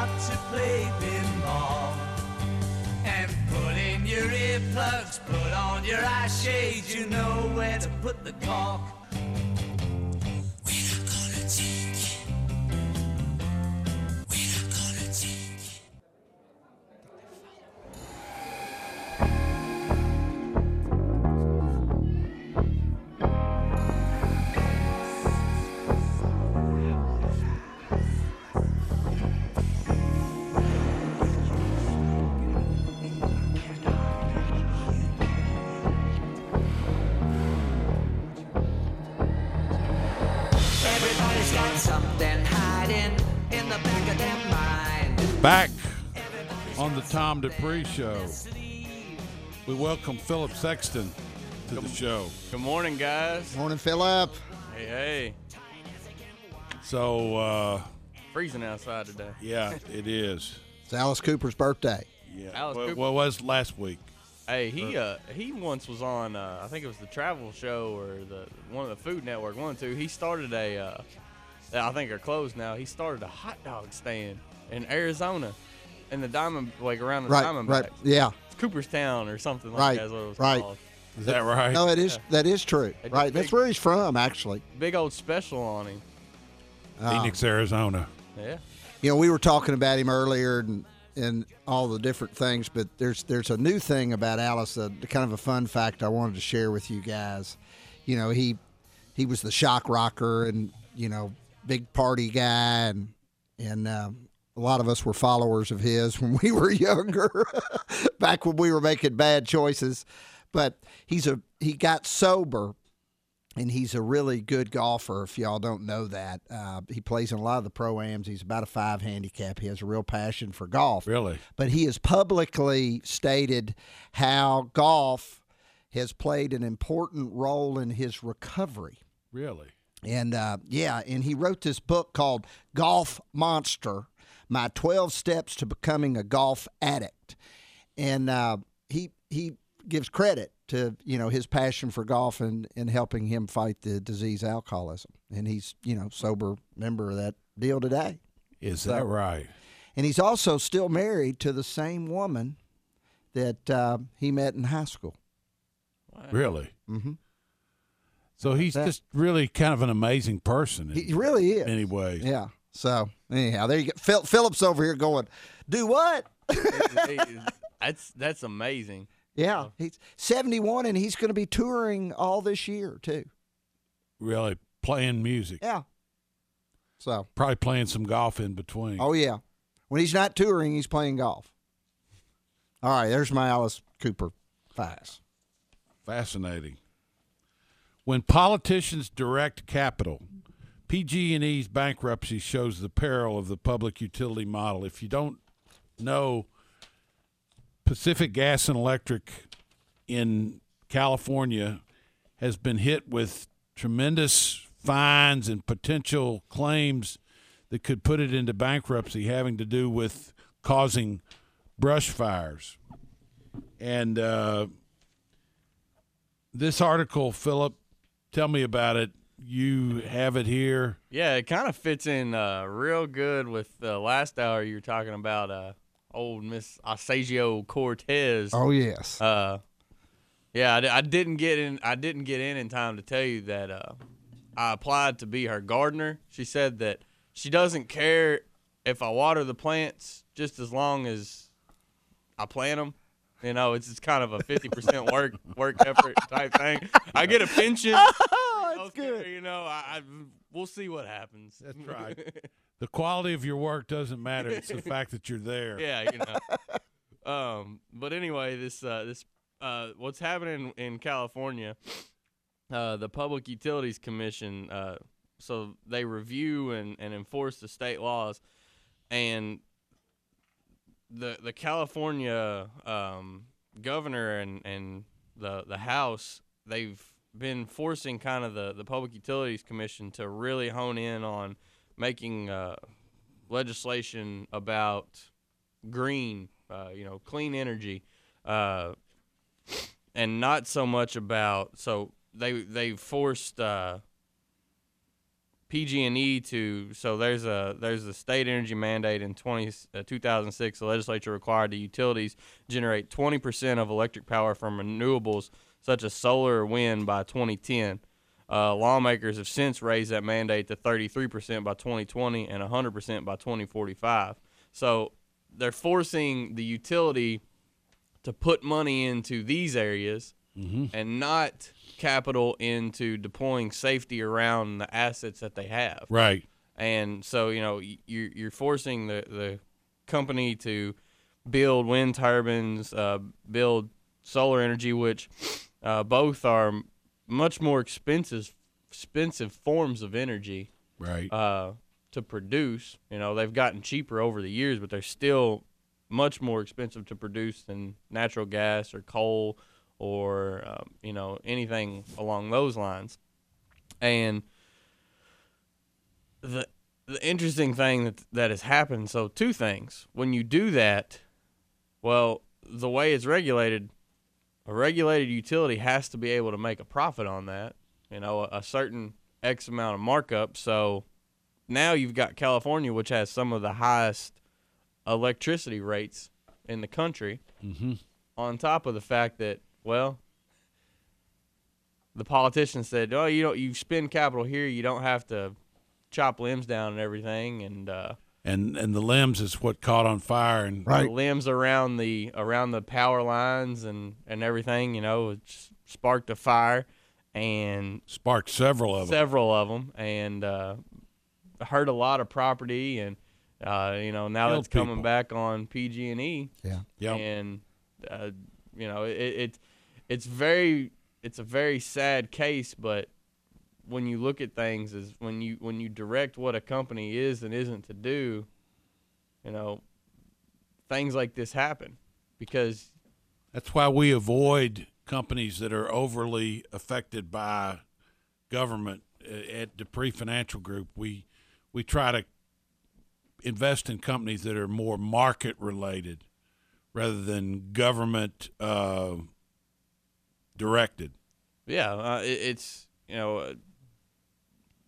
you've to play pinball. And put in your earplugs, put on your eye shades, you know where to put the cork. Tom Dupree Show, we welcome Philip Sexton to the show. Good morning, guys. Morning, Philip. Hey, hey. So, uh, Freezing outside today. yeah, it is. It's Alice Cooper's birthday. Yeah. Alice Well, Cooper. what was last week? Hey, he uh he once was on uh, I think it was the travel show or the one of the Food Network one or two. He started a uh, I think they're closed now. He started a hot dog stand in Arizona, in the Diamond like around the Right, Diamondbacks. right. Yeah. It's Cooperstown or something like Right, that. Is what it was right. called. Is that right? No, it is. That is true. They Right. did That's big- where he's from, actually. Big old special on him. Phoenix, Arizona. Yeah. You know, we were talking about him earlier and and all the different things, but there's there's a new thing about Alice, a kind of a fun fact I wanted to share with you guys. You know, he he was the shock rocker and you know big party guy and and um, a lot of us were followers of his when we were younger, back when we were making bad choices. But he's a he got sober and he's a really good golfer. If y'all don't know that, uh, he plays in a lot of the pro ams. He's about a five handicap. He has a real passion for golf. Really? But he has publicly stated how golf has played an important role in his recovery. Really? And uh, yeah, and he wrote this book called Golf Monster My 12 Steps to Becoming a Golf Addict. And uh, he, he gives credit to you know his passion for golf and, and helping him fight the disease alcoholism. And he's you know sober member of that deal today. Is that right? And he's also still married to the same woman that uh, he met in high school. Really? Mhm. So he's That- just really kind of an amazing person in He really is. many ways. Yeah. So anyhow, there you go. Phil, Phillips over here going, do what? That's that's amazing. Yeah, he's 71 and he's going to be touring all this year too. Really playing music. Yeah. So, Probably playing some golf in between. oh yeah, when he's not touring, he's playing golf. All right, there's my Alice Cooper facts. Fascinating. When politicians direct capital, PG&E's bankruptcy shows the peril of the public utility model. If you don't know, Pacific Gas and Electric in California has been hit with tremendous fines and potential claims that could put it into bankruptcy having to do with causing brush fires. And uh, this article, Philip, tell me about it. You have it here. Yeah, it kind of fits in uh, real good with the last hour you were talking about uh, old Miss Ocasio Cortez. Oh yes. Uh, yeah, I, I didn't get in. I didn't get in in time to tell you that uh, I applied to be her gardener. She said that she doesn't care if I water the plants, just as long as I plant them. You know, it's just kind of a fifty percent work work effort type thing. I get a pension. oh, that's good. You know, I, I we'll see what happens. That's right. The quality of your work doesn't matter. It's the fact that you're there. yeah, you know. um, but anyway, this uh, this uh, what's happening in California? Uh, the Public Utilities Commission. Uh, so they review and, and enforce the state laws, and the the California um, governor and and the the House they've been forcing kind of the the Public Utilities Commission to really hone in on making uh, legislation about green, uh, you know, clean energy, uh, and not so much about so they they forced. PG&E to so there's a there's a state energy mandate in 20, uh, 2006 the legislature required the utilities generate 20% of electric power from renewables such as solar or wind by 2010 uh, lawmakers have since raised that mandate to 33% by 2020 and 100% by 2045 so they're forcing the utility to put money into these areas and not capital into deploying safety around the assets that they have. Right. And so, you know, you're, you're forcing the, the company to build wind turbines, uh, build solar energy, which uh, both are much more expensive, expensive forms of energy Right. uh, to produce. You know, they've gotten cheaper over the years, but they're still much more expensive to produce than natural gas or coal or um, you know anything along those lines. And the the interesting thing that that has happened. So two things. When you do that, well, the way it's regulated, a regulated utility has to be able to make a profit on that. You know, a, a certain X amount of markup. So now you've got California, which has some of the highest electricity rates in the country. mm-hmm. On top of the fact that, well, the politician said, "Oh, you don't you spend capital here, you don't have to chop limbs down and everything, and uh, And and the limbs is what caught on fire and Right. the limbs around the around the power lines and and everything, you know, it sparked a fire, and sparked several of them. several of them, and uh, hurt a lot of property, and uh, you know now Killed that's coming people. back on PG and E, Yeah. Yep. and uh, you know it, it it's very it's a very sad case, but when you look at things is when you when you direct what a company is and isn't to do, you know, things like this happen because That's why we avoid companies that are overly affected by government. At Dupree Financial Group, we we try to invest in companies that are more market related rather than government uh, directed. Yeah, uh, it, it's you know, uh,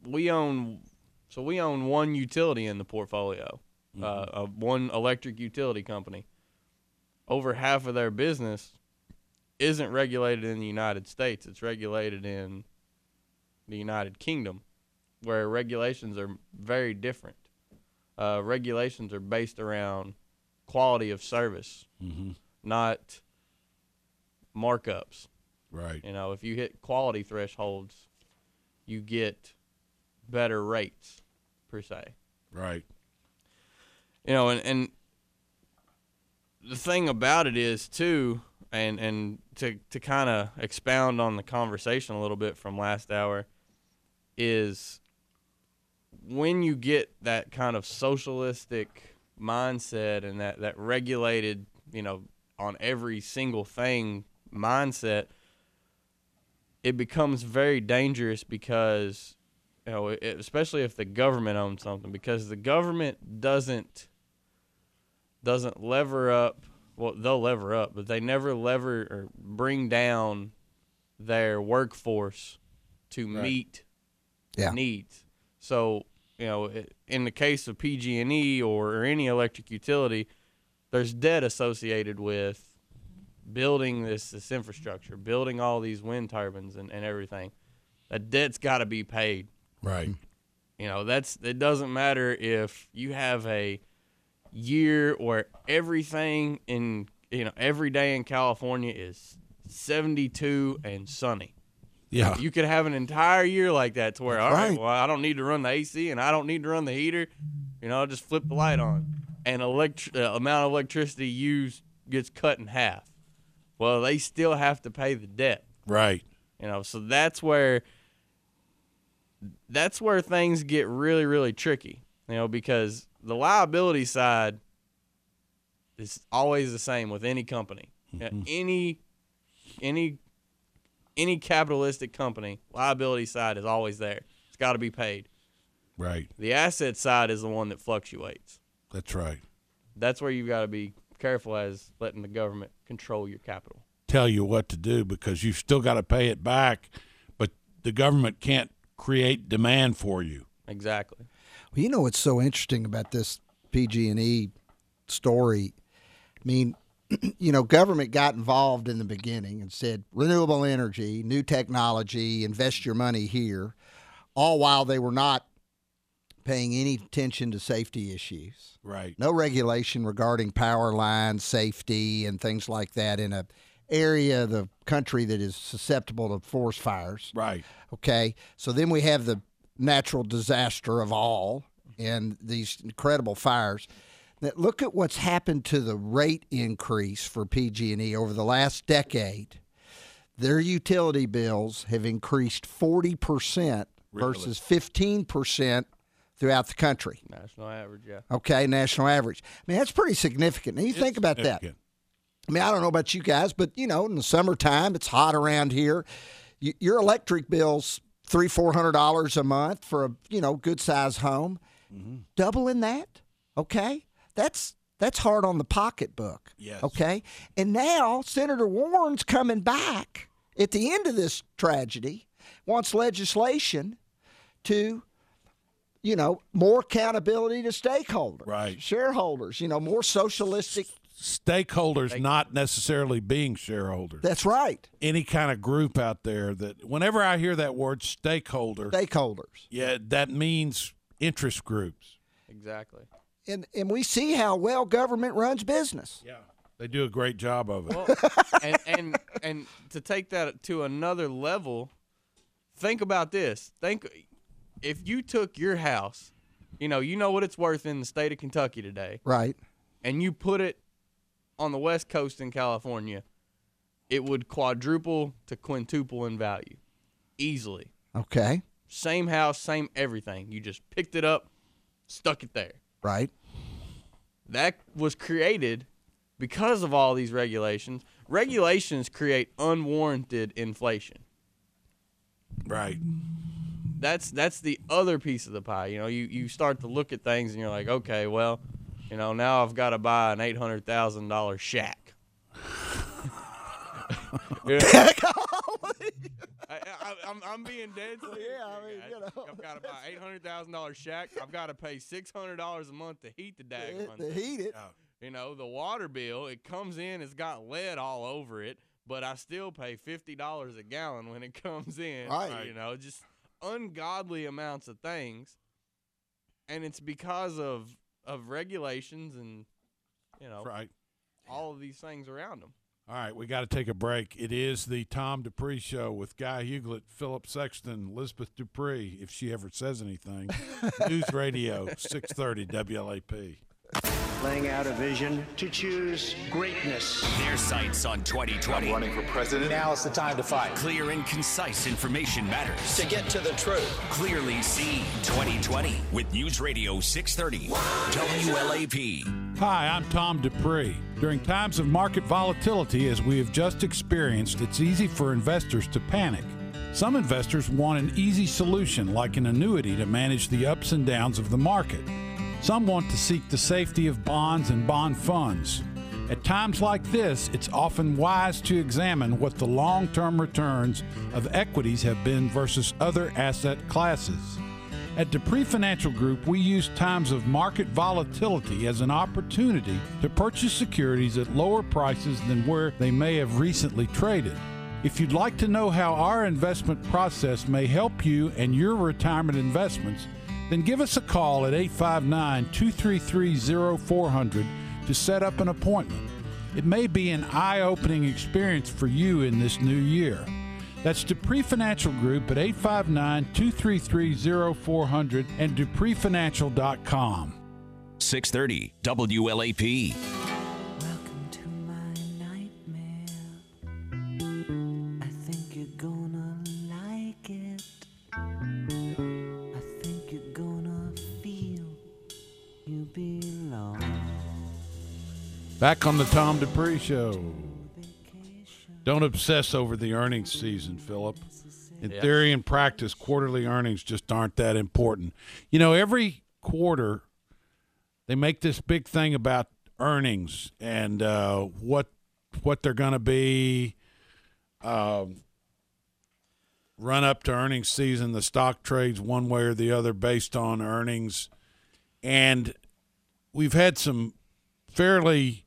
we own so we own one utility in the portfolio, uh, uh, one electric utility company. Over half of their business isn't regulated in the United States; it's regulated in the United Kingdom, where regulations are very different. Uh, regulations are based around quality of service, Mm-hmm. not markups. Right. You know, if you hit quality thresholds, you get better rates per se. Right. You know, and, and the thing about it is too, and and to to kind of expound on the conversation a little bit from last hour, is when you get that kind of socialistic mindset and that that regulated, you know, on every single thing mindset, it becomes very dangerous because you know, it, especially if the government owns something, because the government doesn't doesn't lever up. Well, they'll lever up, but they never lever or bring down their workforce to Right. meet Yeah. needs. So you know, it, in the case of PG&E or, or any electric utility, there's debt associated with building this this infrastructure, building all these wind turbines and, and everything. That debt's got to be paid. Right. You know, that's it doesn't matter if you have a year where everything in you know every day in California is 72 and sunny. Yeah. You could have an entire year like that to where all right, right. well, I don't need to run the AC and I don't need to run the heater. You know, I'll just flip the light on, and elect- uh, amount of electricity used gets cut in half. Well, they still have to pay the debt. Right. You know, so that's where that's where things get really, really tricky. You know, because the liability side is always the same with any company. Yeah, mm-hmm. Any any any capitalistic company, liability side is always there. It's got to be paid. Right. The asset side is the one that fluctuates. That's right. That's where you've got to be careful as letting the government control your capital. Tell you what to do because you've still got to pay it back, but the government can't create demand for you. Exactly. Well, you know what's so interesting about this PG&E story? I mean, you know, government got involved in the beginning and said renewable energy, new technology, invest your money here, all while they were not paying any attention to safety issues. Right. No regulation regarding power line safety and things like that in a area of the country that is susceptible to forest fires. Right. Okay. So then we have the natural disaster of all and these incredible fires. Now, look at what's happened to the rate increase for PG&E over the last decade. Their utility bills have increased 40% versus 15% throughout the country. National average, yeah. Okay, national average. I mean, that's pretty significant. Now, you think about that. I mean, I don't know about you guys, but you know, in the summertime, it's hot around here. Y- Your electric bill's three, four hundred dollars a month for a you know good sized home. Mm-hmm. Doubling that, okay? That's that's hard on the pocketbook. Yes. Okay. And now Senator Warren's coming back at the end of this tragedy, wants legislation to you know, more accountability to stakeholders, Right. Shareholders, you know, more socialistic. Stakeholders not necessarily being shareholders. That's right. Any kind of group out there that whenever I hear that word stakeholder, Stakeholders. yeah, that means interest groups. Exactly. And and we see how well government runs business. Yeah. They do a great job of it. Well, and and and to take that to another level, think about this. Think if you took your house, you know, you know what it's worth in the state of Kentucky today, Right. and you put it on the west coast in California, it would quadruple to quintuple in value, easily. Okay. Same house, same everything. You just picked it up, stuck it there. Right. that was created because of all these regulations. Regulations create unwarranted inflation. right. That's that's the other piece of the pie. You know, you, you start to look at things and you're like, okay, well, you know, now I've got to buy an eight hundred thousand dollar shack. You know? I, I, I'm, I'm being dead serious. Yeah, I mean, you know. I've got to buy eight hundred thousand dollar shack. I've got to pay six hundred dollars a month to heat the daggone To heat it. You know, the water bill, it comes in, it's got lead all over it, but I still pay fifty dollars a gallon when it comes in. Right. You know, just ungodly amounts of things. And it's because of of regulations and you know Right. all of these things around them. All right, we got to take a break. It is the Tom Dupree Show with Guy Huglet, Philip Sexton, Elizabeth Dupree, if she ever says anything. News Radio, 630 WLAP. Laying out a vision to choose greatness. Their sights on 2020. running for president. Now is the time to fight. Clear and concise information matters. To get to the truth. Clearly see 2020 with News Radio 630 WLAP. Hi, I'm Tom Dupree. During times of market volatility, as we have just experienced, it's easy for investors to panic. Some investors want an easy solution, like an annuity, to manage the ups and downs of the market. Some want to seek the safety of bonds and bond funds. At times like this, it's often wise to examine what the long term returns of equities have been versus other asset classes. At Dupree Financial Group, we use times of market volatility as an opportunity to purchase securities at lower prices than where they may have recently traded. If you'd like to know how our investment process may help you and your retirement investments, then give us a call at 859 233 0400 to set up an appointment. It may be an eye opening experience for you in this new year. That's Dupree Financial Group at 859 233 0400 and dupreefinancial.com. 630 WLAP. Back on the Tom Dupree Show. Don't obsess over the earnings season, Philip. In Yeah. theory and practice, quarterly earnings just aren't that important. You know, every quarter they make this big thing about earnings and uh, what what they're going to be. Um, run up to earnings season, the stock trades one way or the other based on earnings, and we've had some fairly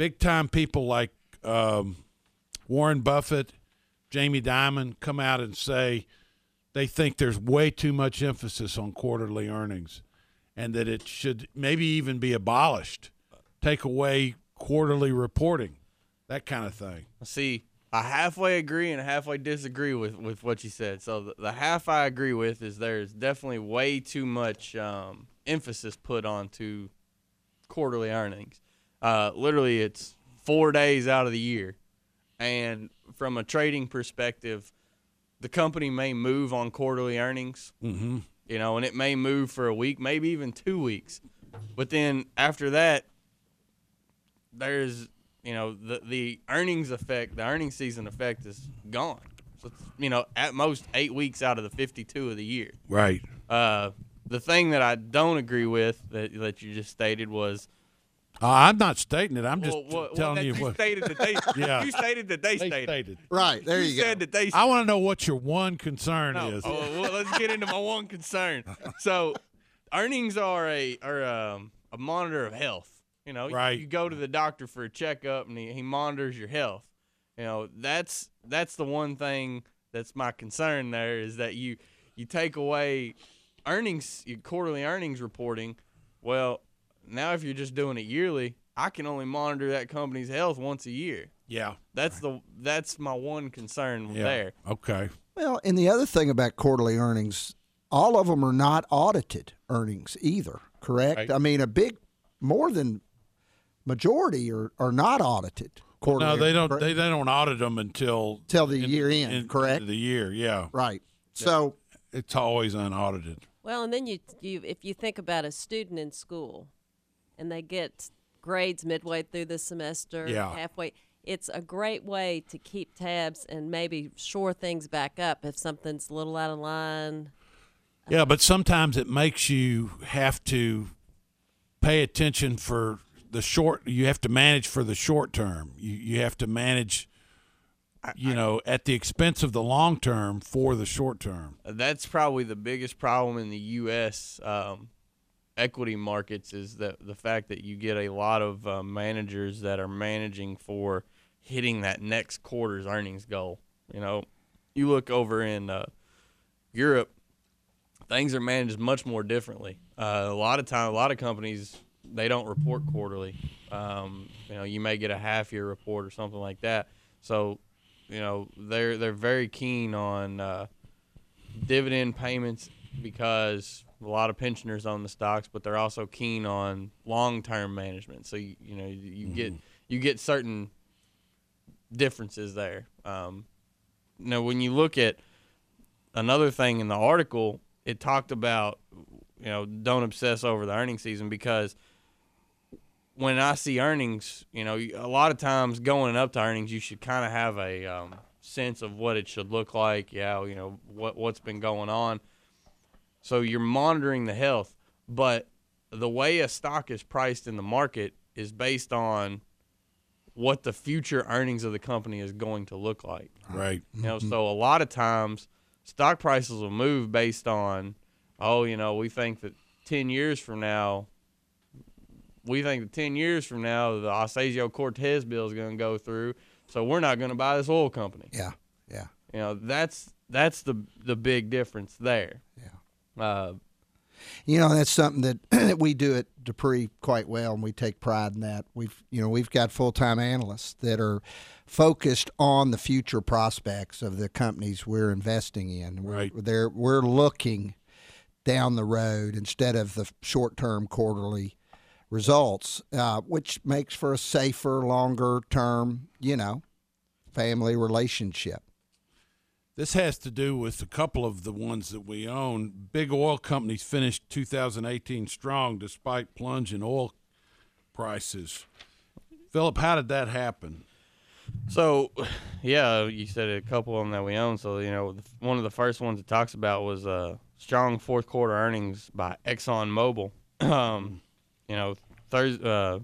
big time people like um, Warren Buffett, Jamie Dimon come out and say they think there's way too much emphasis on quarterly earnings and that it should maybe even be abolished, take away quarterly reporting, that kind of thing. See, I halfway agree and halfway disagree with, with what you said. So the, the half I agree with is there's definitely way too much um, emphasis put onto quarterly earnings. Uh, literally, it's four days out of the year, and from a trading perspective, the company may move on quarterly earnings. Mm-hmm. You know, and it may move for a week, maybe even two weeks, but then after that, there's you know the the earnings effect, the earnings season effect is gone. So it's, you know, at most eight weeks out of the 52 of the year. Right. Uh, the thing that I don't agree with that that you just stated was Uh, I'm not stating it. I'm just well, what, telling that you you what stated that they Yeah. you stated that they, they stated. stated. Right there, you, said go. that they I want to know what your one concern No. is. Oh, well, let's get into my one concern. So, earnings are a are um, a monitor of health. You know, Right. You go to the doctor for a checkup, and he, he monitors your health. You know, that's that's the one thing that's my concern. There is that you you take away earnings, your quarterly earnings reporting. Well, now if you're just doing it yearly, I can only monitor that company's health once a year. yeah. That's the that's my one concern Yeah. there. Okay. Well, and the other thing about quarterly earnings, all of them are not audited earnings either. Correct. Right. I mean, a big more than majority are, are not audited. Quarterly No, they don't. They, they don't audit them until Till the in- year end, in- correct? The year, yeah. right. So It's always unaudited. Well, and then you you if you think about a student in school, and they get grades midway through the semester, Yeah. halfway. It's a great way to keep tabs and maybe shore things back up if something's a little out of line. Yeah, but sometimes it makes you have to pay attention for the short. You have to manage for the short term. You you have to manage, you know, at the expense of the long term for the short term. that's probably the biggest problem in the U.S. Um, equity markets is that the fact that you get a lot of uh, managers that are managing for hitting that next quarter's earnings goal. You know, you look over in uh, Europe, things are managed much more differently. Uh, a lot of time, a lot of companies they don't report quarterly. Um, you know, you may get a half year report or something like that. So, you know, they're they're very keen on uh, dividend payments because a lot of pensioners own the stocks, but they're also keen on long term management. So you, you know you, you get you get certain differences there. Um, now, when you look at another thing in the article, it talked about you know don't obsess over the earnings season because when I see earnings, you know, a lot of times going up to earnings, you should kind of have a um, sense of what it should look like. Yeah, you know what what's been going on. So you're monitoring the health, but the way a stock is priced in the market is based on what the future earnings of the company is going to look like. Right. You know, mm-hmm. so a lot of times stock prices will move based on, oh, you know, we think that 10 years from now, we think that 10 years from now, the Ocasio Cortez bill is going to go through. So we're not going to buy this oil company. yeah, yeah, You know, that's that's the the big difference there. yeah. Uh, You know, that's something that, that we do at Dupree quite well, and we take pride in that. We've, you know, we've got full time analysts that are focused on the future prospects of the companies we're investing in. We're, Right. They're, we're looking down the road instead of the short term quarterly results, uh, which makes for a safer, longer term, you know, family relationship. This has to do with a couple of the ones that we own. Big oil companies finished 2018 strong despite plunge in oil prices. Philip, how did that happen? So, yeah, you said a couple of them that we own. So, you know, one of the first ones it talks about was uh, strong fourth quarter earnings by ExxonMobil. um, you know, Thurs uh,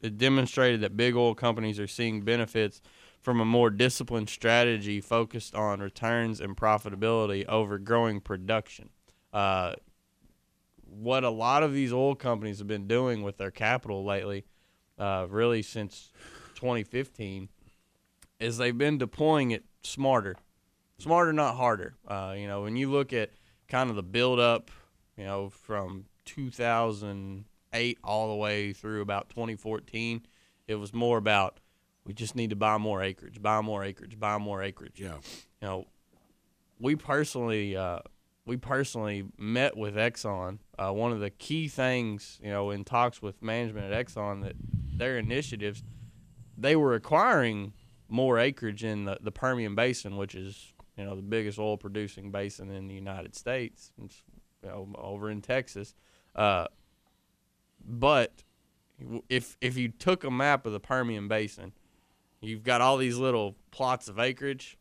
it demonstrated that big oil companies are seeing benefits from a more disciplined strategy focused on returns and profitability over growing production. Uh, what a lot of these oil companies have been doing with their capital lately, uh, really since 2015, is they've been deploying it smarter, smarter, not harder. Uh, you know, when you look at kind of the build up, you know, from 2008 all the way through about 2014, it was more about we just need to buy more acreage, buy more acreage, buy more acreage. Yeah. You know, we personally, uh, we personally met with Exxon. Uh, one of the key things, you know, in talks with management at Exxon, that their initiatives, they were acquiring more acreage in the, the Permian Basin, which is, you know, the biggest oil producing basin in the United States, it's, you know, over in Texas. Uh, but if if you took a map of the Permian Basin, you've got all these little plots of acreage.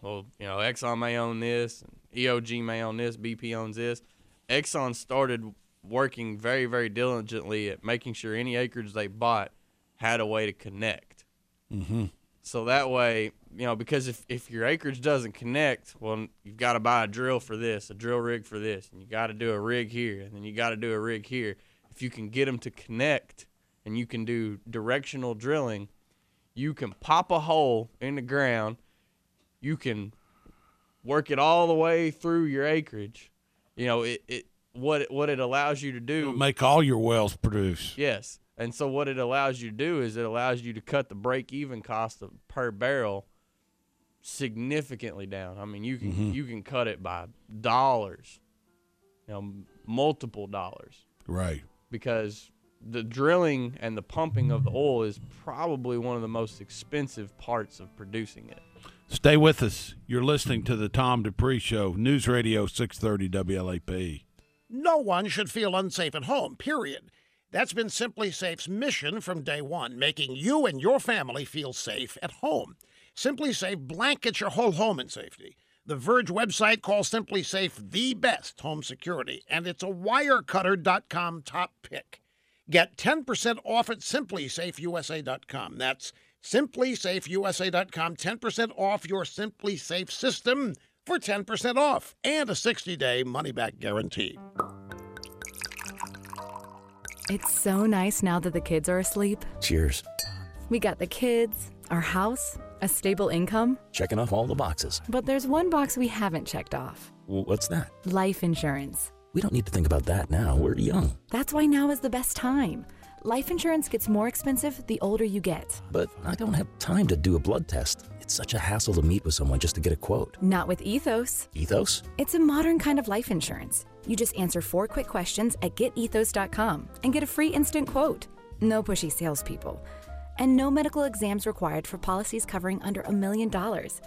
Well, you know, Exxon may own this, and EOG may own this, BP owns this. Exxon started working very, very diligently at making sure any acreage they bought had a way to connect. Mm-hmm. So that way, you know, because if, if your acreage doesn't connect, well, you've got to buy a drill for this, a drill rig for this, and you got to do a rig here, and then you got to do a rig here. If you can get them to connect and you can do directional drilling, you can pop a hole in the ground, you can work it all the way through your acreage. You know, it, it what it, what it allows you to do Make all your wells produce. Yes. And so what it allows you to do is it allows you to cut the break even cost of per barrel significantly down. I mean, you can Mhm. you can cut it by dollars. You know, multiple dollars Right. because the drilling and the pumping of the oil is probably one of the most expensive parts of producing it. Stay with us. You're listening to the Tom Dupree Show, News Radio 630 WLAP. No one should feel unsafe at home, period. That's been SimpliSafe's mission from day one, making you and your family feel safe at home. SimpliSafe blankets your whole home in safety. The Verge website calls SimpliSafe the best home security, and it's a wirecutter.com top pick. Get 10% off at simplysafeusa.com. That's simplysafeusa.com. 10% off your SimpliSafe system for 10% off and a 60 day money back guarantee. It's so nice now that the kids are asleep. Cheers. We got the kids, our house, a stable income. Checking off all the boxes. But there's one box we haven't checked off W- What's that? life insurance. We don't need to think about that now. We're young. That's why now is the best time. Life insurance gets more expensive the older you get. But I don't have time to do a blood test. It's such a hassle to meet with someone just to get a quote. Not with Ethos. Ethos? It's a modern kind of life insurance. You just answer four quick questions at getethos.com and get a free instant quote. No pushy salespeople. And no medical exams required for policies covering under a million dollars.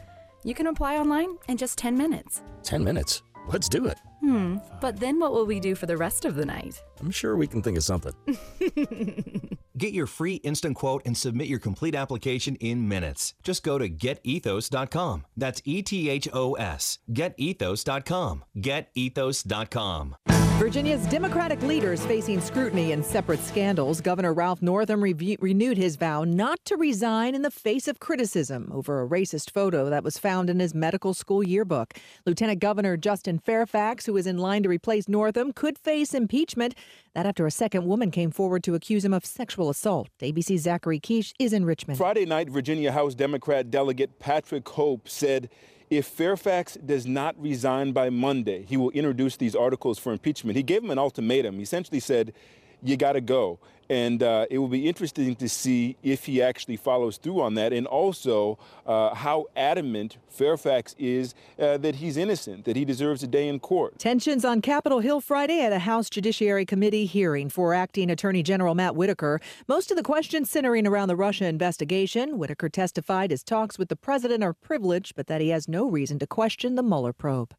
You can apply online in just 10 minutes. 10 minutes. Let's do it. Hmm, but then what will we do for the rest of the night? I'm sure we can think of something. Get your free instant quote and submit your complete application in minutes. Just go to getethos.com. That's E T H O S. Getethos.com. Getethos.com. Virginia's Democratic leaders facing scrutiny in separate scandals. Governor Ralph Northam revu- renewed his vow not to resign in the face of criticism over a racist photo that was found in his medical school yearbook. Lieutenant Governor Justin Fairfax, who is in line to replace Northam, could face impeachment. That after a second woman came forward to accuse him of sexual assault. ABC's Zachary Kiesch is in Richmond. Friday night, Virginia House Democrat delegate Patrick Hope said if Fairfax does not resign by Monday, he will introduce these articles for impeachment. He gave him an ultimatum. He essentially said, You got to go. And uh, it will be interesting to see if he actually follows through on that and also uh, how adamant Fairfax is uh, that he's innocent, that he deserves a day in court. Tensions on Capitol Hill Friday at a House Judiciary Committee hearing for acting Attorney General Matt Whitaker. Most of the questions centering around the Russia investigation. Whitaker testified his talks with the president are privileged, but that he has no reason to question the Mueller probe.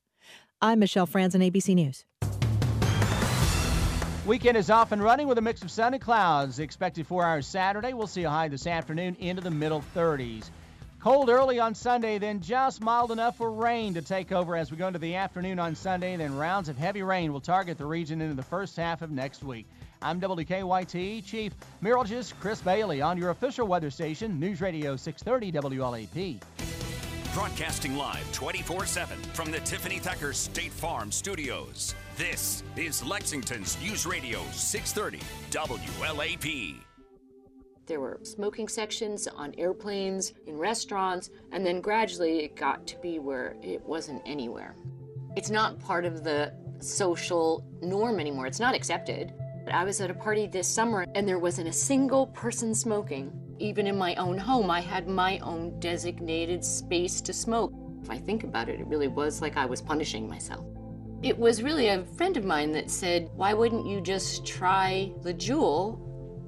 I'm Michelle Franzen, ABC News. Weekend is off and running with a mix of sun and clouds. Expected for hours Saturday. We'll see a high this afternoon into the middle 30s. Cold early on Sunday, then just mild enough for rain to take over as we go into the afternoon on Sunday. Then rounds of heavy rain will target the region into the first half of next week. I'm WKYT Chief Meteorologist Chris Bailey on your official weather station, News Radio 630 WLAP. Broadcasting live 24 7 from the Tiffany Thacker State Farm Studios. This is Lexington's News Radio 630 WLAP. There were smoking sections on airplanes, in restaurants, and then gradually it got to be where it wasn't anywhere. It's not part of the social norm anymore, it's not accepted. I was at a party this summer and there wasn't a single person smoking. Even in my own home, I had my own designated space to smoke. If I think about it, it really was like I was punishing myself. It was really a friend of mine that said, Why wouldn't you just try the Juul?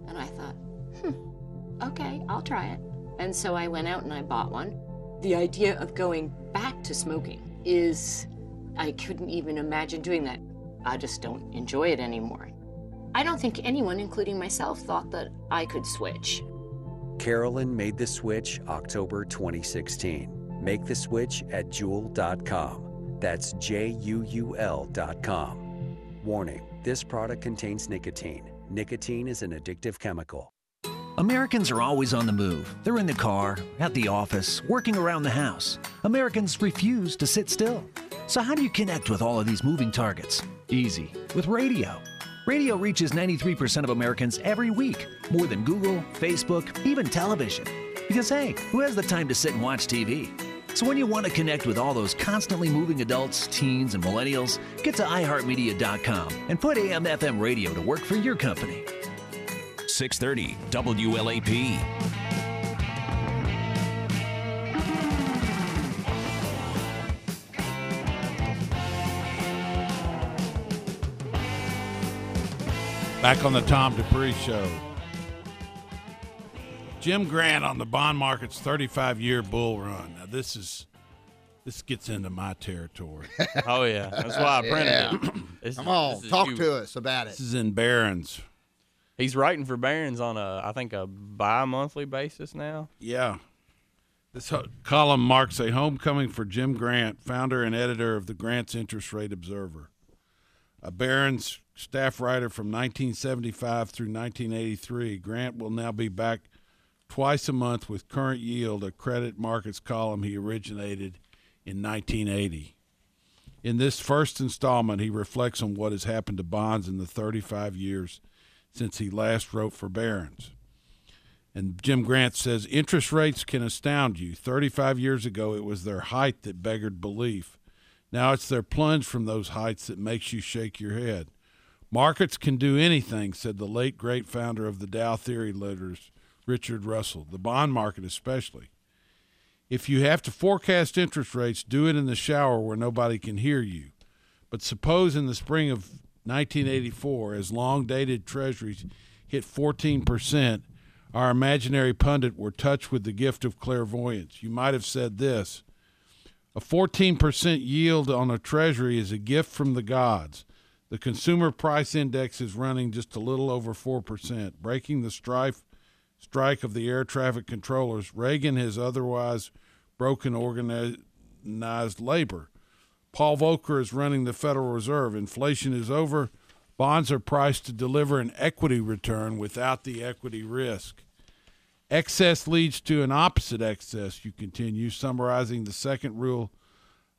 And I thought, hmm, okay, I'll try it. And so I went out and I bought one. The idea of going back to smoking is, I couldn't even imagine doing that. I just don't enjoy it anymore. I don't think anyone, including myself, thought that I could switch. Carolyn made the switch October 2016. Make the switch at Juul.com. That's J U U L.com. Warning this product contains nicotine. Nicotine is an addictive chemical. Americans are always on the move. They're in the car, at the office, working around the house. Americans refuse to sit still. So, how do you connect with all of these moving targets? Easy, with radio. Radio reaches 93% of Americans every week, more than Google, Facebook, even television. Because hey, who has the time to sit and watch TV? So when you want to connect with all those constantly moving adults, teens, and millennials, get to iHeartMedia.com and put AM FM radio to work for your company. 630 WLAP. Back on the Tom Dupree Show. Jim Grant on the bond market's 35 year bull run. Now, this is. This gets into my territory. Oh yeah, that's why I printed Yeah. it. This Come is- on, talk you. to us about it. This is in Barron's. He's writing for Barron's on a, I think, a bi-monthly basis now. Yeah. This ho- column marks a homecoming for Jim Grant, founder and editor of the Grant's Interest Rate Observer. A Barron's staff writer from 1975 through 1983, Grant will now be back twice a month with Current Yield, a credit markets column he originated in 1980. In this first installment, he reflects on what has happened to bonds in the 35 years since he last wrote for Barron's. And Jim Grant says interest rates can astound you. 35 years ago, it was their height that beggared belief. Now it's their plunge from those heights that makes you shake your head. Markets can do anything, said the late great founder of the Dow Theory Letters, Richard Russell, the bond market especially. If you have to forecast interest rates, do it in the shower where nobody can hear you. But suppose in the spring of 1984, as long dated treasuries hit 14%, our imaginary pundit were touched with the gift of clairvoyance. You might have said this A 14% yield on a treasury is a gift from the gods. The consumer price index is running just a little over 4%, breaking the strife, strike of the air traffic controllers. Reagan has otherwise broken organized labor. Paul Volcker is running the Federal Reserve. Inflation is over. Bonds are priced to deliver an equity return without the equity risk. Excess leads to an opposite excess, you continue, summarizing the second rule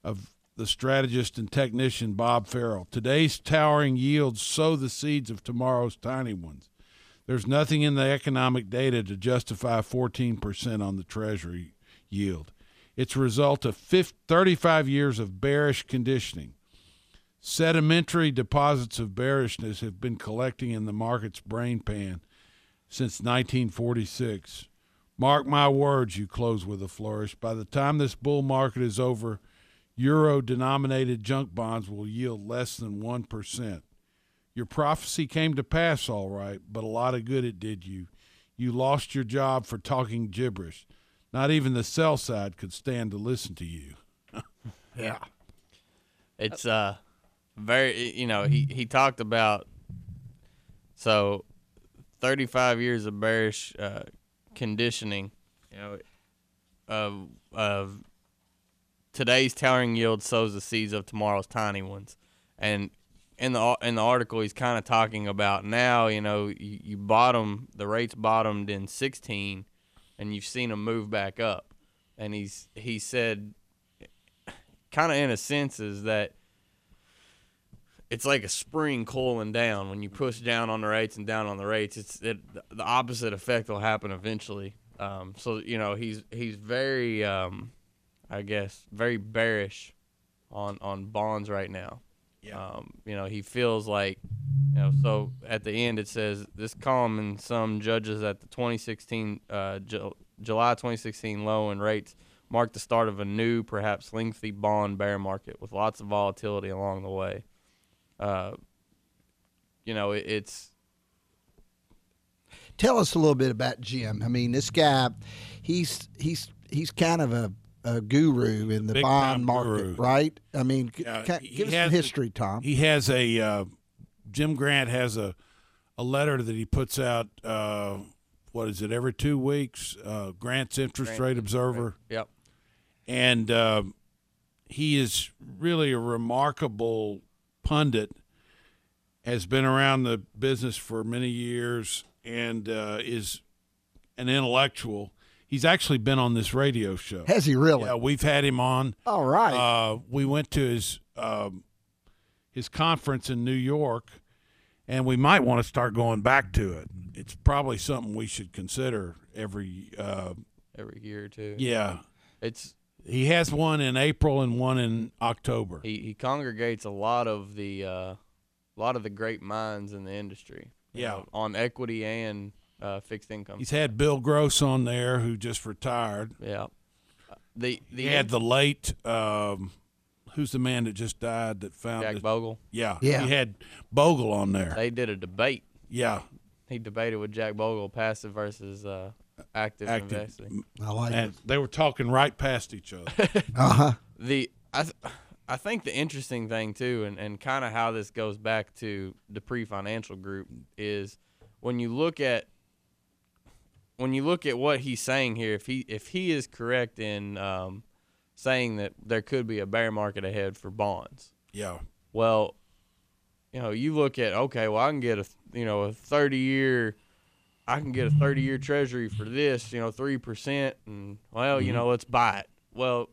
of the strategist and technician Bob Farrell. Today's towering yields sow the seeds of tomorrow's tiny ones. There's nothing in the economic data to justify 14% on the Treasury yield. It's a result of 50, 35 years of bearish conditioning. Sedimentary deposits of bearishness have been collecting in the market's brain pan since 1946. Mark my words, you close with a flourish. By the time this bull market is over, euro denominated junk bonds will yield less than 1%. Your prophecy came to pass, all right, but a lot of good it did you. You lost your job for talking gibberish. Not even the sell side could stand to listen to you. Yeah. It's uh very you know, he he talked about So, 35 years of bearish uh, conditioning, you know, of of today's towering yield sows the seeds of tomorrow's tiny ones, and in the in the article he's kind of talking about now. You know, you, you bottom the rates bottomed in 16, and you've seen them move back up, and he's he said, kind of in a sense, is that it's like a spring cooling down. When you push down on the rates and down on the rates, it's it, the opposite effect will happen eventually. Um, so you know he's he's very, um, I guess, very bearish on on bonds right now. Yeah. Um, you know he feels like, you know, so at the end it says this column and some judges at the 2016 uh, Ju- July 2016 low in rates marked the start of a new, perhaps lengthy bond bear market with lots of volatility along the way uh, you know, it, it's Tell us a little bit about Jim. I mean, this guy, he's he's he's kind of a, a guru in the Big bond market, guru. right? I mean, g- Yeah, he give us has some the- history, Tom. He has a uh, Jim Grant has a a letter that he puts out. Uh, what is it? Every two weeks, uh, Grant's Interest Grant Rate Interest Observer. Yep. And um he is really a remarkable pundit. Has been around the business for many years and uh, is an intellectual. He's actually been on this radio show. Has he really? Yeah, we've had him on. All right. Uh, we went to his um, his conference in New York, and we might want to start going back to it. It's probably something we should consider every. Uh, every year or two. yeah, It's he has one in April and one in October. he, he congregates a lot of the uh, a lot of the great minds in the industry. Yeah. know, on equity and uh, fixed income. He's had Bill Gross on there, who just retired. Yeah. The the He had the late. Um, who's the man that just died that found Jack it? Bogle. Yeah, Yeah. He had Bogle on there. They did a debate. Yeah, He debated with Jack Bogle, passive versus uh, active, active. investing. I like and they were talking right past each other. Uh huh. the I th- I think the interesting thing too, and, and kind of how this goes back to the Dupree financial group is when you look at when you look at what he's saying here, if he if he is correct in um, saying that there could be a bear market ahead for bonds, yeah, well, you know, you look at okay, well, I can get a you know a thirty year, I can get a thirty year Treasury for this, you know, three percent, and well, you know, let's buy it. Well,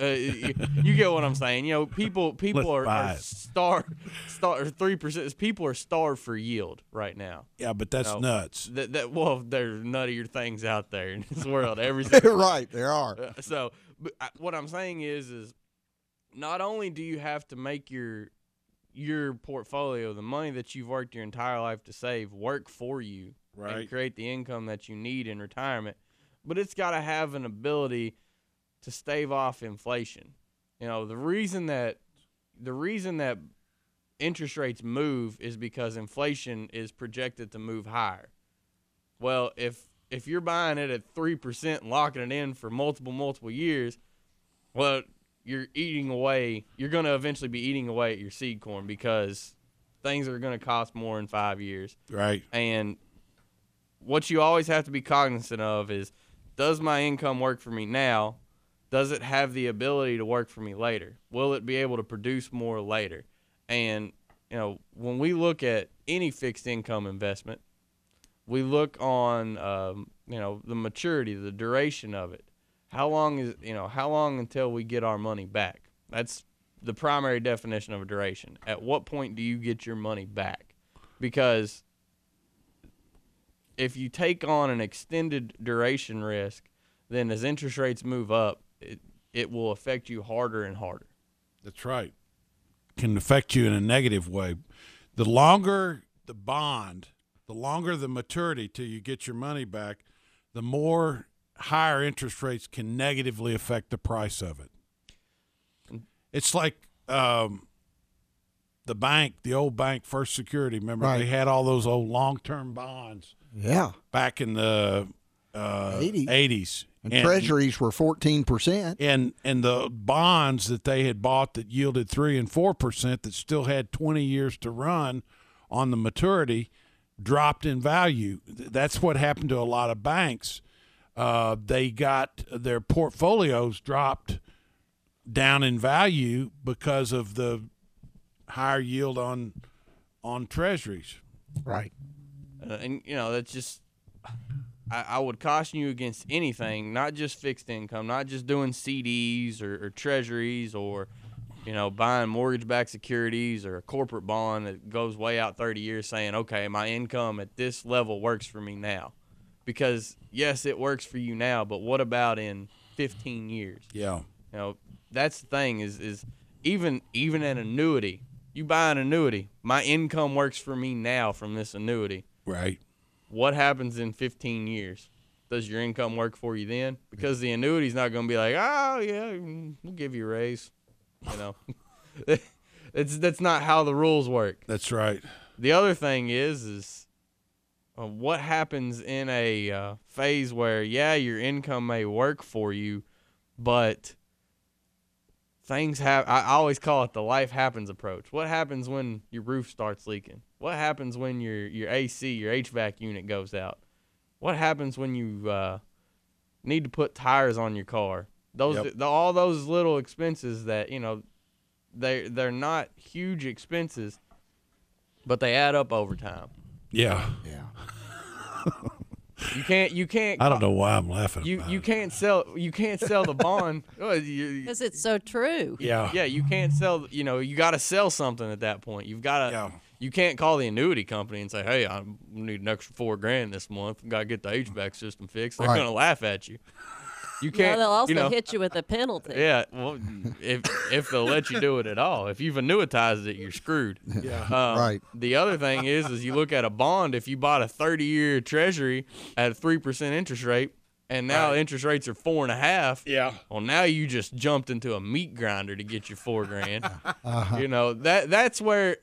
uh, you, you get what I'm saying. You know, people people Let's are, are starved, starved three percent. People are starved for yield right now. yeah, but that's No. nuts. That, that well, there's nuttier things out there in this world. Every right, there are. uh, so, but I, what I'm saying is, is not only do you have to make your your portfolio, the money that you've worked your entire life to save, work for you Right. and create the income that you need in retirement, but it's got to have an ability to stave off inflation. You know, the reason that the reason that interest rates move is because inflation is projected to move higher. Well, if if you're buying it at three percent and locking it in for multiple multiple years, well, you're eating away. You're going to eventually be eating away at your seed corn because things are going to cost more in five years. Right. And what you always have to be cognizant of is, does my income work for me now? Does it have the ability to work for me later? Will it be able to produce more later? And you know, when we look at any fixed income investment, we look on um, you know the maturity, the duration of it. How long is you know how long until we get our money back? That's the primary definition of a duration. At what point do you get your money back? Because if you take on an extended duration risk, then as interest rates move up, it, it will affect you harder and harder. That's right. Can affect you in a negative way. The longer the bond, the longer the maturity till you get your money back, the more higher interest rates can negatively affect the price of it. It's like um, the bank, the old bank, First Security. Remember, Right. they had all those old long-term bonds Yeah. back in the uh, 80s. 80s. And, treasuries were 14%. and and the bonds that they had bought that yielded three and four percent that still had twenty years to run on the maturity, dropped in value. That's what happened to a lot of banks. Uh, they got their portfolios dropped down in value because of the higher yield on on treasuries. Right. Uh, and you know that's just I, I would caution you against anything, not just fixed income, not just doing CDs or, or treasuries or you know buying mortgage-backed securities or a corporate bond that goes way out 30 years, saying okay, my income at this level works for me now, because yes, it works for you now, but what about in 15 years? Yeah. You know, that's the thing is is even even an annuity. You buy an annuity. My income works for me now from this annuity. Right. What happens in 15 years? Does your income work for you then? Because the annuity's not going to be like, "Oh, yeah, we'll give you a raise." You know. it's that's not how the rules work. That's right. The other thing is is uh, what happens in a uh, phase where yeah, your income may work for you, but things have I always call it the life happens approach. What happens when your roof starts leaking? What happens when your your AC, your HVAC unit goes out? What happens when you uh, need to put tires on your car? Those Yep. the, all those little expenses that, you know, they they're not huge expenses, but they add up over time. Yeah. Yeah. You can't you can't I don't know why I'm laughing. you you can't sell you can't sell the bond Because it's so true. Yeah. yeah you can't sell you know you got to sell something at that point you've got to you can't call the annuity company and say hey i need an extra four grand this month got to get the hvac system fixed they're Right. gonna laugh at you you can't they'll also you know, hit you with a penalty. yeah well if if they'll let you do it at all if you've annuitized it you're screwed Yeah. Um, Right. the other thing is is you look at a bond if you bought a 30 year treasury at a 3% interest rate and now interest rates are four and a half yeah well now you just jumped into a meat grinder to get your four grand Uh-huh. you know that that's where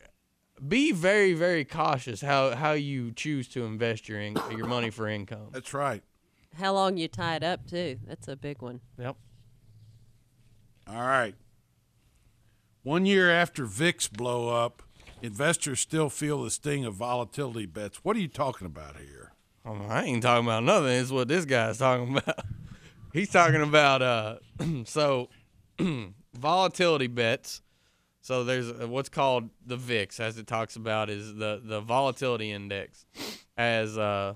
be very very cautious how how you choose to invest your in, your money for income That's right. How long you tie it up too? That's a big one. yep All right. One year after VIX blow up, investors still feel the sting of volatility bets. What are you talking about here? Oh, I ain't talking about nothing. It's what this guy's talking about. He's talking about uh, so volatility bets. So there's uh, what's called the VIX, as it talks about, is the the volatility index. As uh,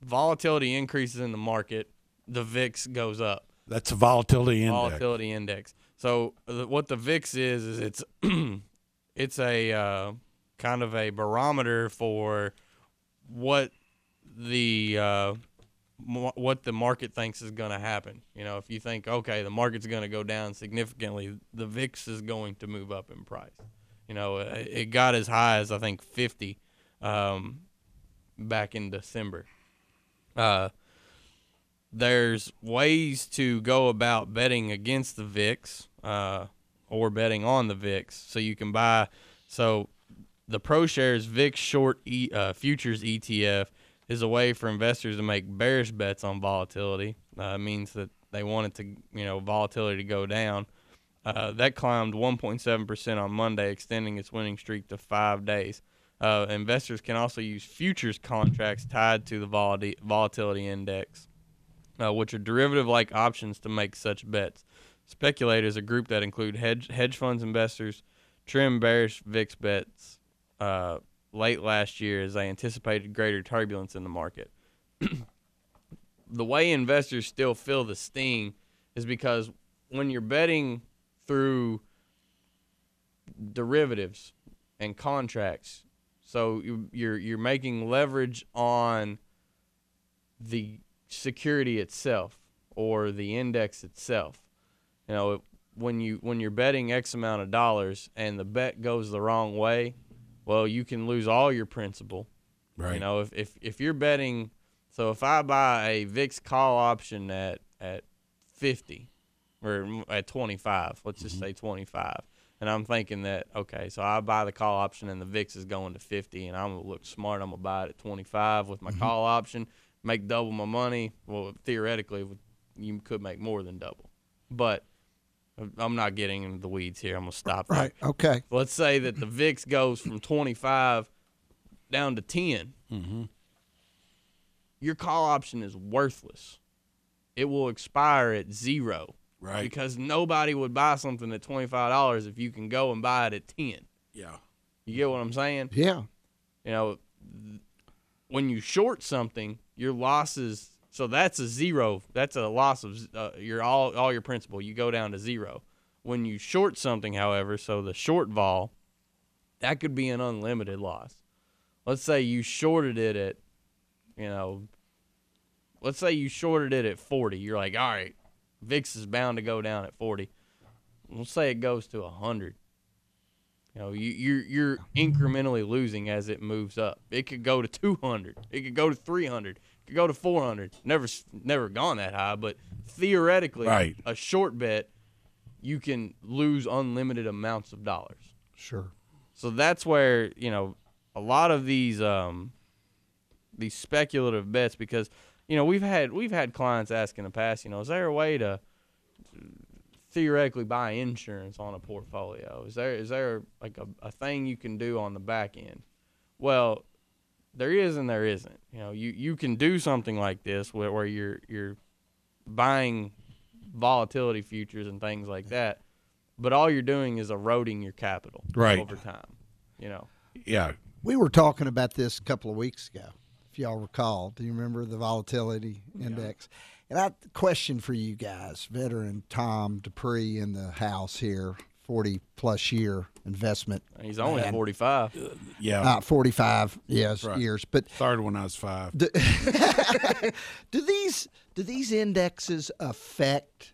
volatility increases in the market, the VIX goes up. That's a volatility index. Volatility index. So uh, what the VIX is is it's it's a uh, kind of a barometer for what the uh, what the market thinks is going to happen. You know, if you think okay, the market's going to go down significantly, the VIX is going to move up in price. You know, it it got as high as I think 50 um, back in December. Uh, there's ways to go about betting against the VIX uh, or betting on the VIX. So you can buy. So the ProShares VIX Short e, uh, Futures ETF is a way for investors to make bearish bets on volatility. Uh, means that they want it to, you know, volatility to go down. Uh, that climbed 1.7% on Monday, extending its winning streak to five days. Uh, investors can also use futures contracts tied to the volati- volatility index uh, which are derivative like options to make such bets. Speculators, a group that include hedge, hedge funds investors, trim bearish VIX bets uh, late last year as they anticipated greater turbulence in the market. the way investors still feel the sting is because when you're betting through derivatives and contracts, so you- you're you're making leverage on the security itself or the index itself. You know, when you when you're betting X amount of dollars and the bet goes the wrong way, well, you can lose all your principal. Right. You know, if if if you're betting, so if I buy a VIX call option at at 50 or at 25, let's just mm-hmm. say 25. And I'm thinking that okay, so I buy the call option and the VIX is going to 50, and I'm gonna look smart. I'm gonna buy it at 25 with my mm-hmm. call option, make double my money. Well, theoretically, you could make more than double, but I'm not getting into the weeds here. I'm gonna stop. there. Right. Okay. Let's say that the VIX goes from 25 down to 10, Mm-hmm. your call option is worthless. It will expire at zero. Right. Because nobody would buy something at $25 if you can go and buy it at 10. Yeah. You get what I'm saying? Yeah. You know, th- when you short something, your losses. So that's a zero. That's a loss of uh, your all all your principal. You go down to zero. When you short something, however, so the short vol, that could be an unlimited loss. Let's say you shorted it at, you know, let's say you shorted it at 40. You're like, all right, VIX is bound to go down at 40. Let's say it goes to 100. You know, you, you're you're incrementally losing as it moves up. It could go to 200. It could go to 300. Go to 400. Never never gone that high, but theoretically, Right. a short bet, you can lose unlimited amounts of dollars. Sure. So that's where you know a lot of these um, these speculative bets because you know we've had we've had clients ask in the past, you know, is there a way to theoretically buy insurance on a portfolio? Is there is there like a, a thing you can do on the back end? Well, there is and there isn't. You know, you, you can do something like this where, where you're you're buying volatility futures and things like that, but all you're doing is eroding your capital Right. over time. You know. Yeah. We were talking about this a couple of weeks ago, if y'all recall. Do you remember the volatility index? Yeah. And I question for you guys, veteran Tom Dupree in the house here, forty plus year investment. He's only man. 45. Yeah. Uh, 45 yes Right. years but started when I was five. do, do these do these indexes affect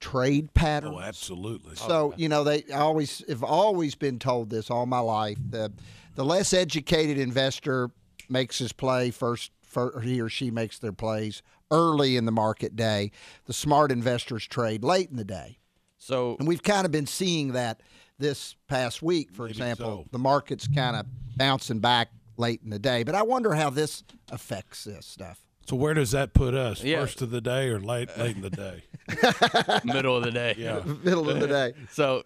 trade patterns Oh, absolutely. so you know they I always have always been told this all my life the the less educated investor makes his play first fir- he or she makes their plays early in the market day the smart investors trade late in the day So and we've kind of been seeing that this past week for example the market's kind of bouncing back late in the day but I wonder how this affects this stuff So where does that put us? Yeah. First of the day or late late in the day? middle of the day. Yeah. Middle of the day. So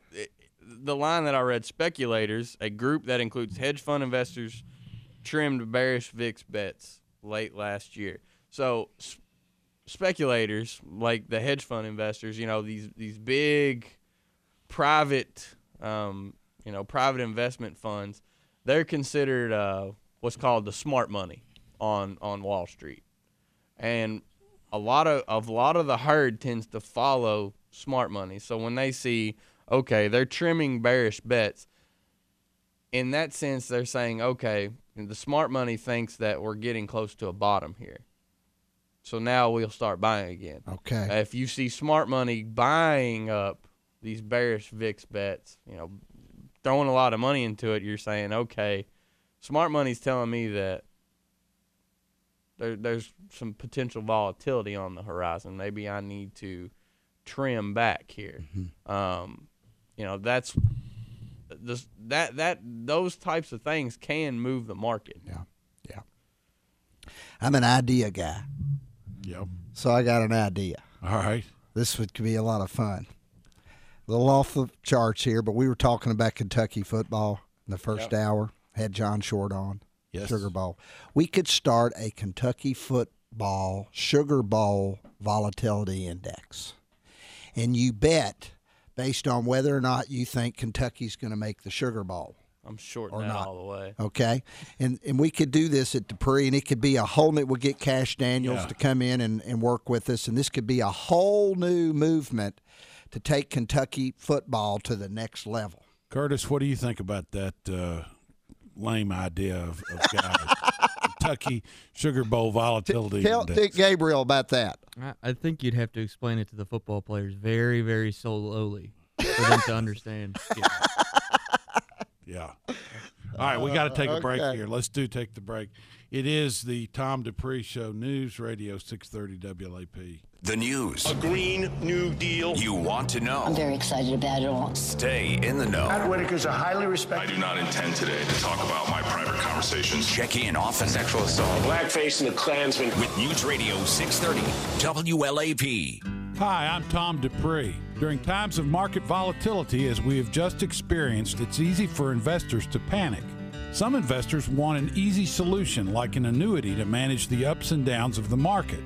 the line that I read, speculators, a group that includes hedge fund investors, trimmed bearish VIX bets late last year. So s- speculators, like the hedge fund investors, you know, these these big private, um, you know, private investment funds, they're considered uh, what's called the smart money on on Wall Street and a lot of a lot of the herd tends to follow smart money. So when they see, okay, they're trimming bearish bets. In that sense, they're saying, okay, the smart money thinks that we're getting close to a bottom here. So now we'll start buying again. Okay. If you see smart money buying up these bearish VIX bets, you know, throwing a lot of money into it, you're saying, okay, smart money's telling me that there, there's some potential volatility on the horizon. Maybe I need to trim back here. Um, you know, that's this, that that those types of things can move the market. Yeah, yeah. I'm an idea guy. Yep. So I got an idea. All right. This would be a lot of fun. A little off the charts here, but we were talking about Kentucky football in the first hour. Had John Short on. Yes. Sugar Bowl. We could start a Kentucky football Sugar Bowl volatility index. And you bet based on whether or not you think Kentucky's going to make the Sugar Bowl. I'm shorting Or that not. all the way. Okay, and and we could do this at Dupree, and it could be a whole new. We'll get Cash Daniels Yeah. to come in and, and work with us, and this could be a whole new movement to take Kentucky football to the next level. Curtis, what do you think about that uh, lame idea of, of guys? Kentucky Sugar Bowl volatility. Tell index. Dick Gabriel about that. I, I think you'd have to explain it to the football players very, very slowly for them to understand. Yeah. All right, we got to take a break Okay. here. Let's do take the break. It is the Tom Dupree Show, News Radio 630 WLAP. The news. A Green New Deal. You want to know. I'm very excited about it all. Stay in the know. Matt Whitaker's a highly respected. I do not intend today to talk about my private conversations. Check in often. Sexual assault. Blackface and the Klansman. With News Radio 630 WLAP. Hi, I'm Tom Dupree. During times of market volatility, as we have just experienced, it's easy for investors to panic. Some investors want an easy solution like an annuity to manage the ups and downs of the market.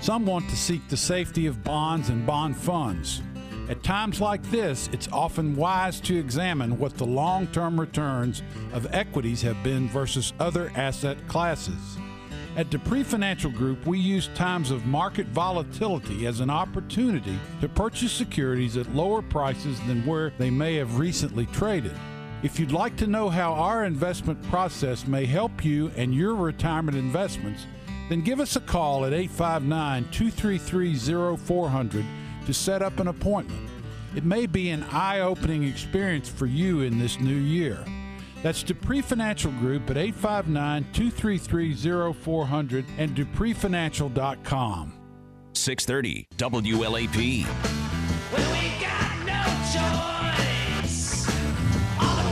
Some want to seek the safety of bonds and bond funds. At times like this, it's often wise to examine what the long term returns of equities have been versus other asset classes. At Dupree Financial Group, we use times of market volatility as an opportunity to purchase securities at lower prices than where they may have recently traded. If you'd like to know how our investment process may help you and your retirement investments, then give us a call at 859 233 0400 to set up an appointment. It may be an eye opening experience for you in this new year. That's Dupree Financial Group at 859 233 0400 and DupreeFinancial.com. 630 WLAP.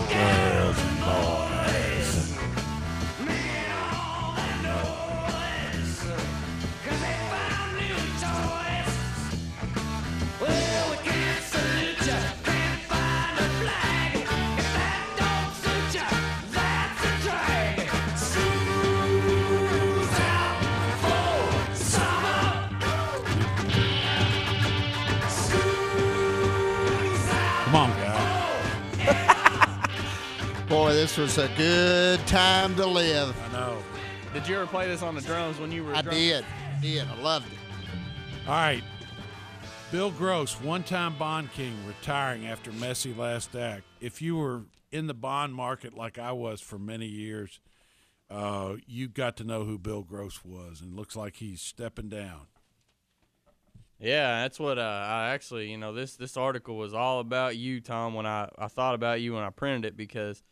Girls and Boy, this was a good time to live. I know. Did you ever play this on the drums when you were? a I drum- did. Did. I loved it. All right. Bill Gross, one time Bond King, retiring after messy last act. If you were in the bond market like I was for many years, uh, you got to know who Bill Gross was, and looks like he's stepping down. Yeah, that's what uh, I actually, you know, this this article was all about you, Tom. When I, I thought about you when I printed it because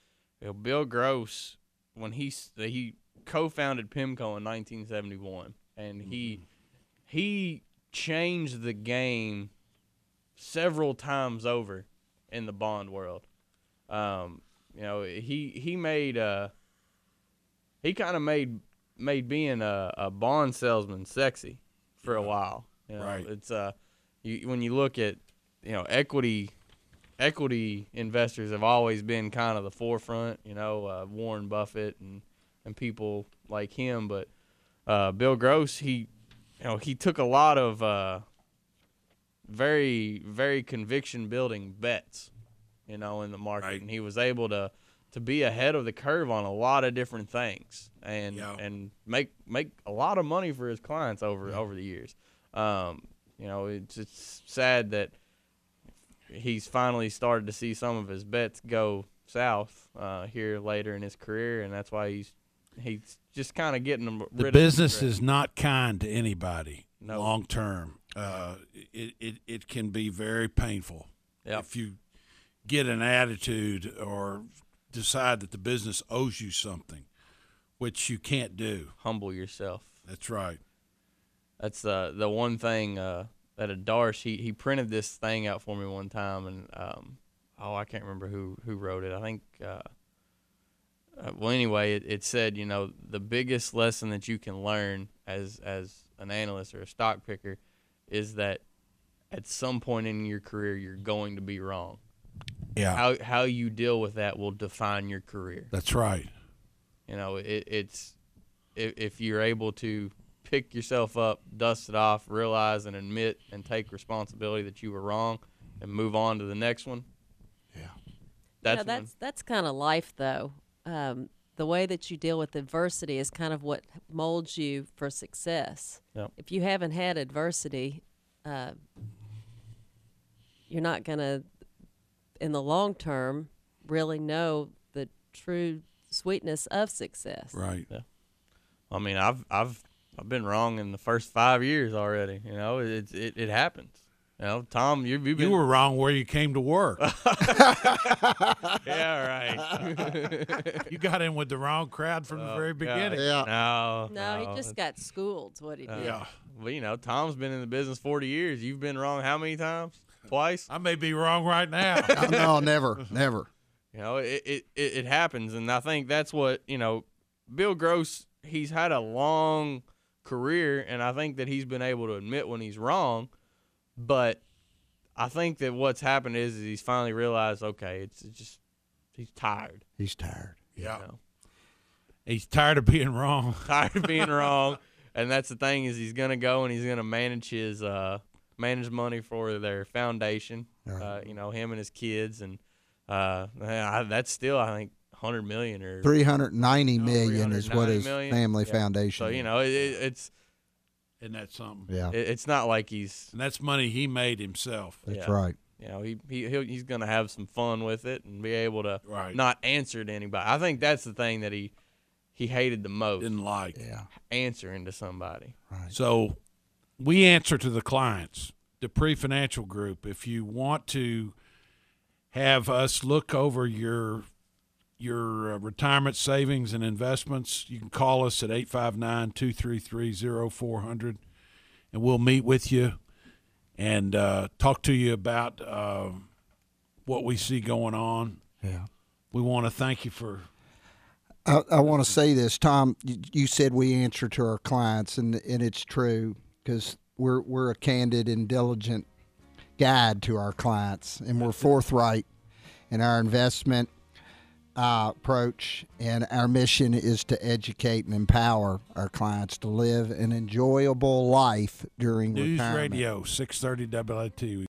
you know, Bill Gross, when he he co-founded PIMCO in 1971, and he he changed the game several times over in the bond world. Um, you know, he he made uh he kind of made made being a, a bond salesman sexy for a while. You know, Right. It's uh, you, when you look at you know equity equity investors have always been kind of the forefront. You know, uh, Warren Buffett and and people like him, but uh, Bill Gross he you know he took a lot of uh, very very conviction building bets you know in the market and he was able to to be ahead of the curve on a lot of different things and and make make a lot of money for his clients over over the years. Um, you know it's it's sad that he's finally started to see some of his bets go south uh, here later in his career and that's why he's he's just kind of getting them The business is not kind to anybody No. long term. Uh, it, it, it can be very painful Yep. if you get an attitude or decide that the business owes you something, which you can't do. humble yourself That's right. That's the the one thing uh, that a Darsh he he printed this thing out for me one time and um, oh I can't remember who who wrote it I think uh, uh, well anyway it, it said you know the biggest lesson that you can learn as as an analyst or a stock picker is that at some point in your career you're going to be wrong. Yeah. How how you deal with that will define your career. That's right. You know, it, it's if, if you're able to pick yourself up, dust it off, realize and admit and take responsibility that you were wrong, and move on to the next one. Yeah, that's yeah, that's that's kind of life, though. Um, the way that you deal with adversity is kind of what molds you for success. Yep. If you haven't had adversity, uh, you're not going to, in the long term, really know the true sweetness of success. Right. Yeah. I mean, I've I've I've been wrong in the first five years already. You know, it it, it happens. You know, Tom, you you've been You were wrong where you came to work. yeah, right. you got in with the wrong crowd from the very beginning. No, No, he just got schooled. What he did. Uh, Well, you know, Tom's been in the business 40 years. You've been wrong how many times? Twice? I may be wrong right now. no, never, never. You know, it, it, it, it happens. And I think that's what, you know, Bill Gross, he's had a long career, and I think that he's been able to admit when he's wrong. But I think that what's happened is, is he's finally realized, okay, it's, it's just, he's tired. He's tired. Yeah. You know? He's tired of being wrong. tired of being wrong, and that's the thing is he's gonna go and he's gonna manage his uh manage money for their foundation. Uh, you know him and his kids, and uh, I, that's still I think hundred million or Three hundred ninety million is what 390 his million. family Yeah. foundation. So you know it, it, it's Isn't that something? Yeah. it- it's not like he's And that's money he made himself. That's yeah. right. You know, he, he he'll, he's going to have some fun with it and be able to Right. not answer to anybody. I think that's the thing that he he hated the most. Didn't like. Yeah. Answering to somebody. Right. So we answer to the clients, the Dupree financial group. If you want to have us look over your your uh, retirement savings and investments, you can call us at 859 233 0400 and we'll meet with you and uh, talk to you about uh, what we see going on. Yeah. We want to thank you for I, I want to say this, Tom. You, you said we answer to our clients, and and it's true because we're we're a candid and diligent guide to our clients, and we're forthright in our investment uh, approach. And our mission is to educate and empower our clients to live an enjoyable life during News retirement. Radio 630 WIT.